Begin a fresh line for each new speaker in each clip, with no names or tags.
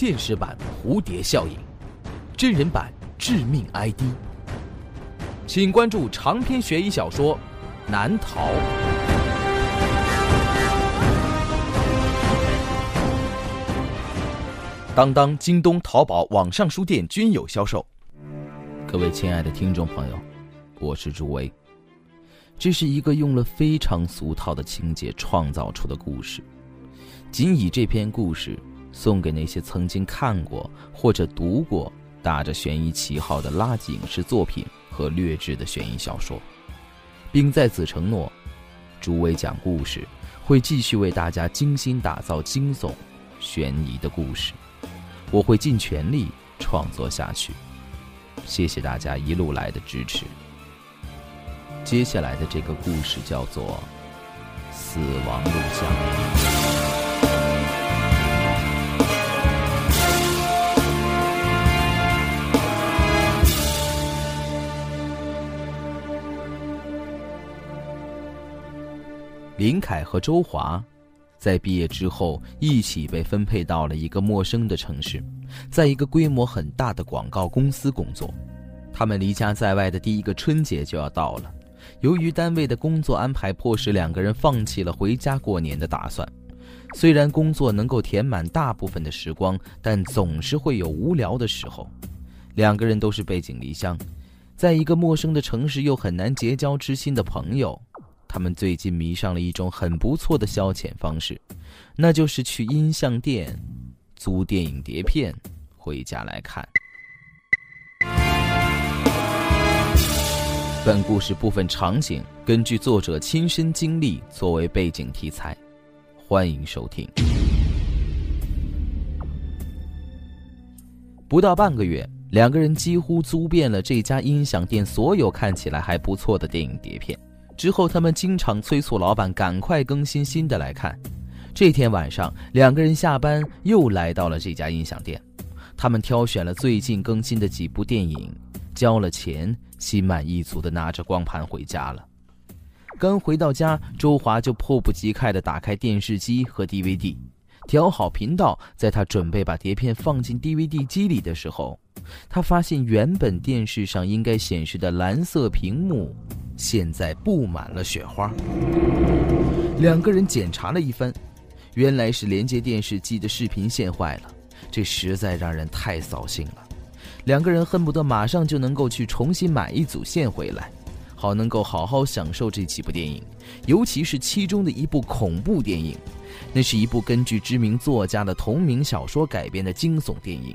现实版蝴蝶效应，真人版致命 ID。请关注长篇悬疑小说《难逃》。当当、京东、淘宝网上书店均有销售。各位亲爱的听众朋友，我是朱威。这是一个用了非常俗套的情节创造出的故事，仅以这篇故事送给那些曾经看过或者读过打着悬疑旗号的垃圾影视作品和劣质的悬疑小说，并在此承诺：朱威讲故事会继续为大家精心打造惊悚、悬疑的故事。我会尽全力创作下去，谢谢大家一路来的支持。接下来的这个故事叫做《死亡录像》。林凯和周华。在毕业之后，一起被分配到了一个陌生的城市，在一个规模很大的广告公司工作。他们离家在外的第一个春节就要到了，由于单位的工作安排，迫使两个人放弃了回家过年的打算。虽然工作能够填满大部分的时光，但总是会有无聊的时候。两个人都是背井离乡，在一个陌生的城市，又很难结交知心的朋友。他们最近迷上了一种很不错的消遣方式，那就是去音像店租电影碟片回家来看。本故事部分场景根据作者亲身经历作为背景题材，欢迎收听。不到半个月，两个人几乎租遍了这家音响店所有看起来还不错的电影碟片。之后，他们经常催促老板赶快更新新的来看。这天晚上，两个人下班又来到了这家音响店，他们挑选了最近更新的几部电影，交了钱，心满意足地拿着光盘回家了。刚回到家，周华就迫不及待地打开电视机和 DVD，调好频道。在他准备把碟片放进 DVD 机里的时候，他发现原本电视上应该显示的蓝色屏幕。现在布满了雪花。两个人检查了一番，原来是连接电视机的视频线坏了，这实在让人太扫兴了。两个人恨不得马上就能够去重新买一组线回来，好能够好好享受这几部电影，尤其是其中的一部恐怖电影。那是一部根据知名作家的同名小说改编的惊悚电影。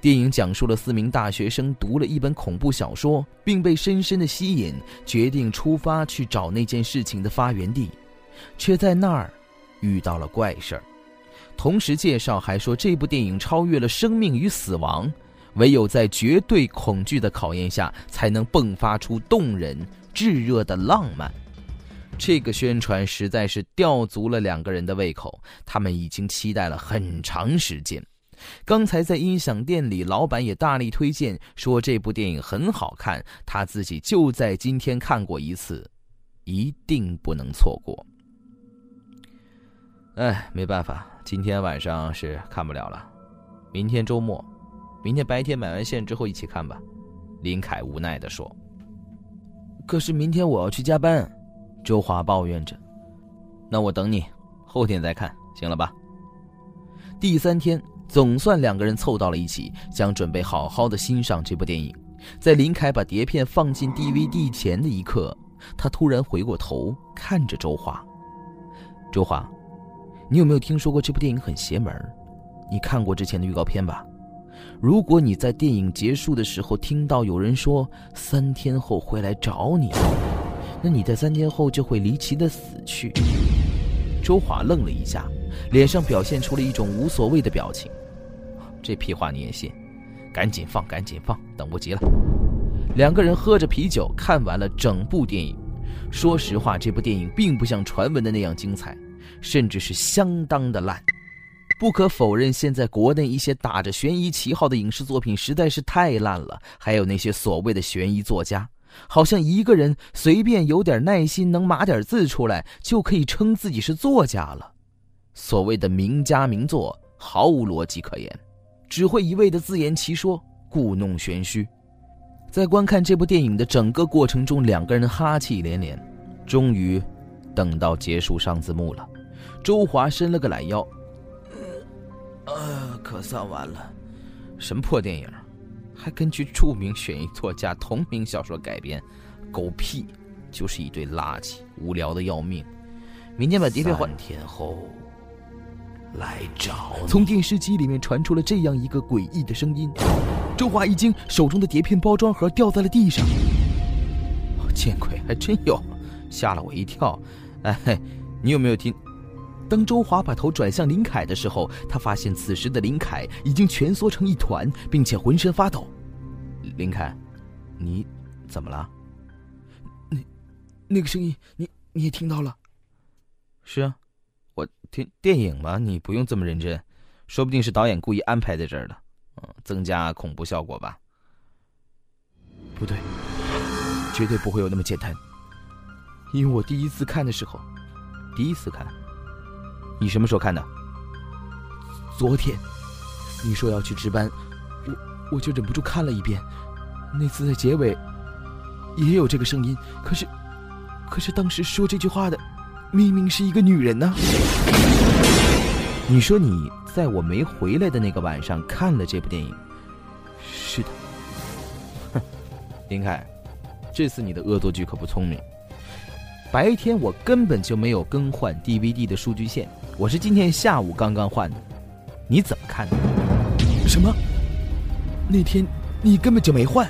电影讲述了四名大学生读了一本恐怖小说，并被深深的吸引，决定出发去找那件事情的发源地，却在那儿遇到了怪事儿。同时介绍还说，这部电影超越了生命与死亡，唯有在绝对恐惧的考验下，才能迸发出动人炙热的浪漫。这个宣传实在是吊足了两个人的胃口，他们已经期待了很长时间。刚才在音响店里，老板也大力推荐，说这部电影很好看，他自己就在今天看过一次，一定不能错过。哎，没办法，今天晚上是看不了了，明天周末，明天白天买完线之后一起看吧。林凯无奈地说。可是明天我要去加班，周华抱怨着。那我等你，后天再看，行了吧？第三天。总算两个人凑到了一起，想准备好好的欣赏这部电影。在林凯把碟片放进 DVD 前的一刻，他突然回过头看着周华：“周华，你有没有听说过这部电影很邪门？你看过之前的预告片吧？如果你在电影结束的时候听到有人说三天后会来找你，那你在三天后就会离奇的死去。”周华愣了一下，脸上表现出了一种无所谓的表情。这屁话你也信？赶紧放，赶紧放，等不及了。两个人喝着啤酒，看完了整部电影。说实话，这部电影并不像传闻的那样精彩，甚至是相当的烂。不可否认，现在国内一些打着悬疑旗号的影视作品实在是太烂了，还有那些所谓的悬疑作家。好像一个人随便有点耐心，能码点字出来，就可以称自己是作家了。所谓的名家名作，毫无逻辑可言，只会一味的自圆其说，故弄玄虚。在观看这部电影的整个过程中，两个人哈气连连。终于，等到结束上字幕了，周华伸了个懒腰，呃，可算完了。什么破电影，还根据著名悬疑作家同名小说改编，狗屁，就是一堆垃圾，无聊的要命。明天把碟片换。天后来找。从电视机里面传出了这样一个诡异的声音，周华一惊，手中的碟片包装盒掉在了地上。见鬼，还真有！吓了我一跳，哎，你有没有听？当周华把头转向林凯的时候，他发现此时的林凯已经蜷缩成一团，并且浑身发抖。林凯，你怎么了？
那那个声音，你你也听到了？
是啊，我听电影嘛，你不用这么认真，说不定是导演故意安排在这儿的，嗯，增加恐怖效果吧？
不对，绝对不会有那么简单。因为我第一次看的时候，
第一次看，你什么时候看的？
昨天，你说要去值班，我我就忍不住看了一遍。那次在结尾，也有这个声音，可是，可是当时说这句话的，明明是一个女人呢。
你说你在我没回来的那个晚上看了这部电影？
是的。
哼，林凯，这次你的恶作剧可不聪明。白天我根本就没有更换 DVD 的数据线，我是今天下午刚刚换的。你怎么看的？
什么？那天你根本就没换？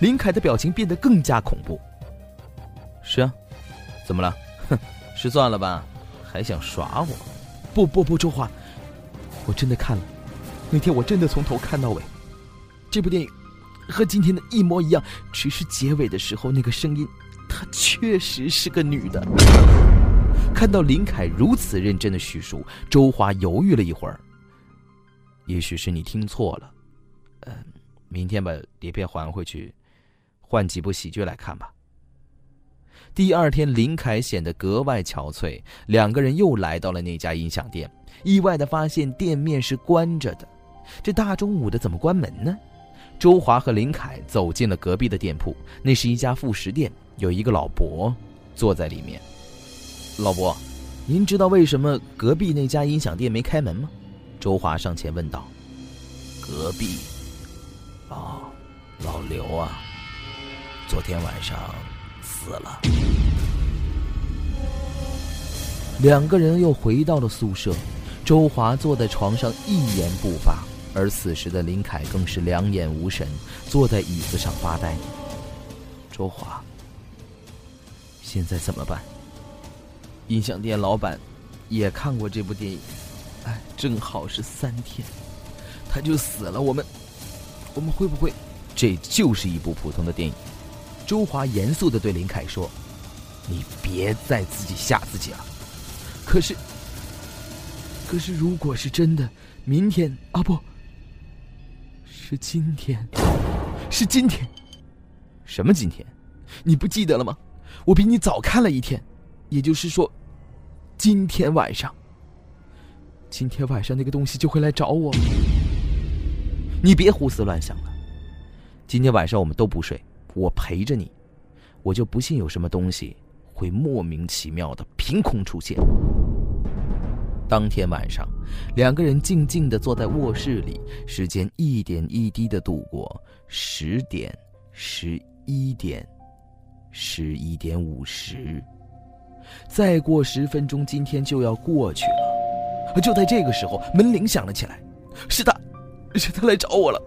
林凯的表情变得更加恐怖。
是啊，怎么了？哼，失算了吧？还想耍我？
不不不，周华，我真的看了。那天我真的从头看到尾。这部电影和今天的一模一样，只是结尾的时候那个声音。她确实是个女的。看到林凯如此认真的叙述，周华犹豫了一会儿。
也许是你听错了，嗯，明天把碟片还回去，换几部喜剧来看吧。第二天，林凯显得格外憔悴。两个人又来到了那家音响店，意外的发现店面是关着的。这大中午的怎么关门呢？周华和林凯走进了隔壁的店铺，那是一家副食店。有一个老伯坐在里面。老伯，您知道为什么隔壁那家音响店没开门吗？周华上前问道。
隔壁，哦，老刘啊，昨天晚上死了。
两个人又回到了宿舍，周华坐在床上一言不发，而此时的林凯更是两眼无神，坐在椅子上发呆。周华。现在怎么办？音响店老板也看过这部电影，哎，正好是三天，他就死了。我们，我们会不会？这就是一部普通的电影。周华严肃的对林凯说：“你别再自己吓自己了。”可是，可是，如果是真的，明天啊，不是今天，是今天，什么今天？你不记得了吗？我比你早看了一天，也就是说，今天晚上，今天晚上那个东西就会来找我。你别胡思乱想了。今天晚上我们都不睡，我陪着你，我就不信有什么东西会莫名其妙的凭空出现。当天晚上，两个人静静的坐在卧室里，时间一点一滴的度过，十点，十一点。十一点五十，再过十分钟，今天就要过去了。就在这个时候，门铃响了起来。是他，是他来找我了。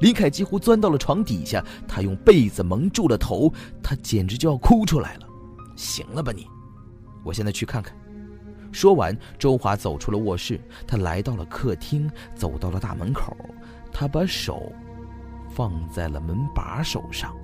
林凯几乎钻到了床底下，他用被子蒙住了头，他简直就要哭出来了。行了吧你？我现在去看看。说完，周华走出了卧室，他来到了客厅，走到了大门口，他把手放在了门把手上。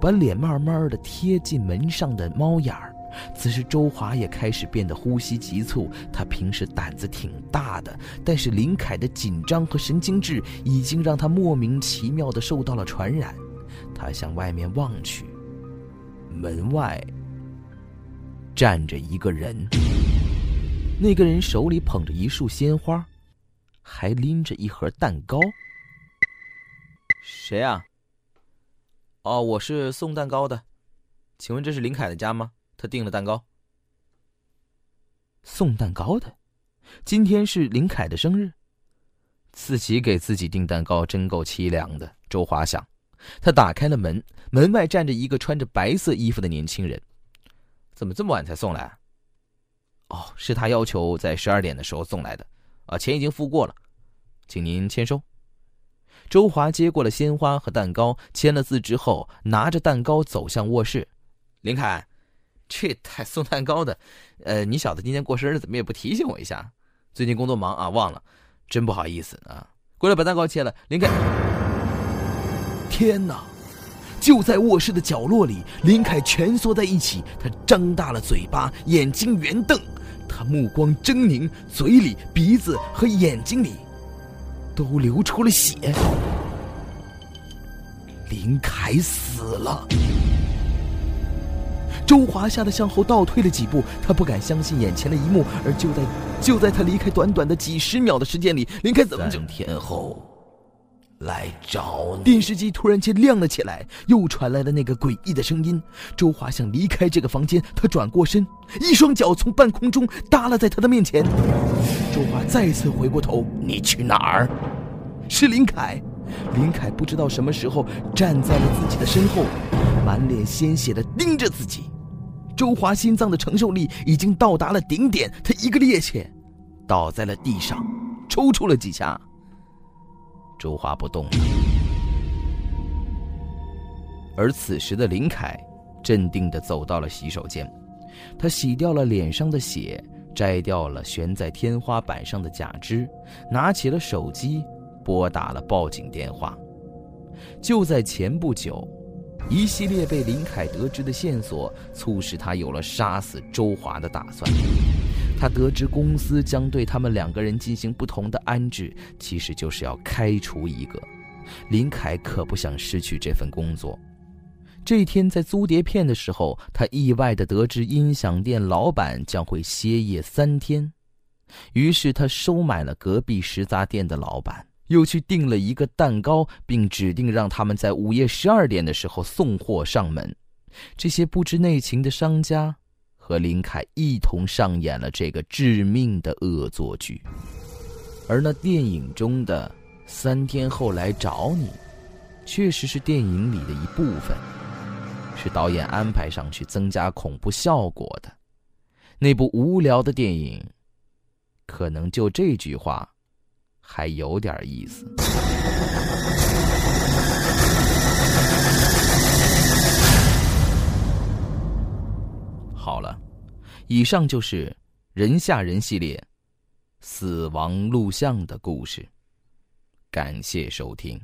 把脸慢慢的贴近门上的猫眼儿，此时周华也开始变得呼吸急促。他平时胆子挺大的，但是林凯的紧张和神经质已经让他莫名其妙的受到了传染。他向外面望去，门外站着一个人，那个人手里捧着一束鲜花。还拎着一盒蛋糕。谁啊？哦，我是送蛋糕的，请问这是林凯的家吗？他订了蛋糕。送蛋糕的，今天是林凯的生日。自己给自己订蛋糕，真够凄凉的。周华想，他打开了门，门外站着一个穿着白色衣服的年轻人。怎么这么晚才送来？哦，是他要求在十二点的时候送来的，啊，钱已经付过了，请您签收。周华接过了鲜花和蛋糕，签了字之后，拿着蛋糕走向卧室。林凯，这太送蛋糕的，呃，你小子今天过生日，怎么也不提醒我一下？最近工作忙啊，忘了。真不好意思啊！过来把蛋糕切了。林凯，
天哪！就在卧室的角落里，林凯蜷缩在一起，他张大了嘴巴，眼睛圆瞪，他目光狰狞，嘴里、鼻子和眼睛里都流出了血。林凯死了。周华吓得向后倒退了几步，他不敢相信眼前的一幕。而就在就在他离开短短的几十秒的时间里，林凯怎么就
天后来找你？
电视机突然间亮了起来，又传来了那个诡异的声音。周华想离开这个房间，他转过身，一双脚从半空中耷拉在他的面前。周华再次回过头：“
你去哪儿？”
是林凯。林凯不知道什么时候站在了自己的身后，满脸鲜血的盯着自己。周华心脏的承受力已经到达了顶点，他一个趔趄，倒在了地上，抽搐了几下。
周华不动了，而此时的林凯镇定的走到了洗手间，他洗掉了脸上的血，摘掉了悬在天花板上的假肢，拿起了手机，拨打了报警电话。就在前不久。一系列被林凯得知的线索，促使他有了杀死周华的打算。他得知公司将对他们两个人进行不同的安置，其实就是要开除一个。林凯可不想失去这份工作。这天在租碟片的时候，他意外的得知音响店老板将会歇业三天，于是他收买了隔壁食杂店的老板。又去订了一个蛋糕，并指定让他们在午夜十二点的时候送货上门。这些不知内情的商家和林凯一同上演了这个致命的恶作剧。而那电影中的“三天后来找你”，确实是电影里的一部分，是导演安排上去增加恐怖效果的。那部无聊的电影，可能就这句话。还有点意思。好了，以上就是人吓人系列死亡录像的故事。感谢收听。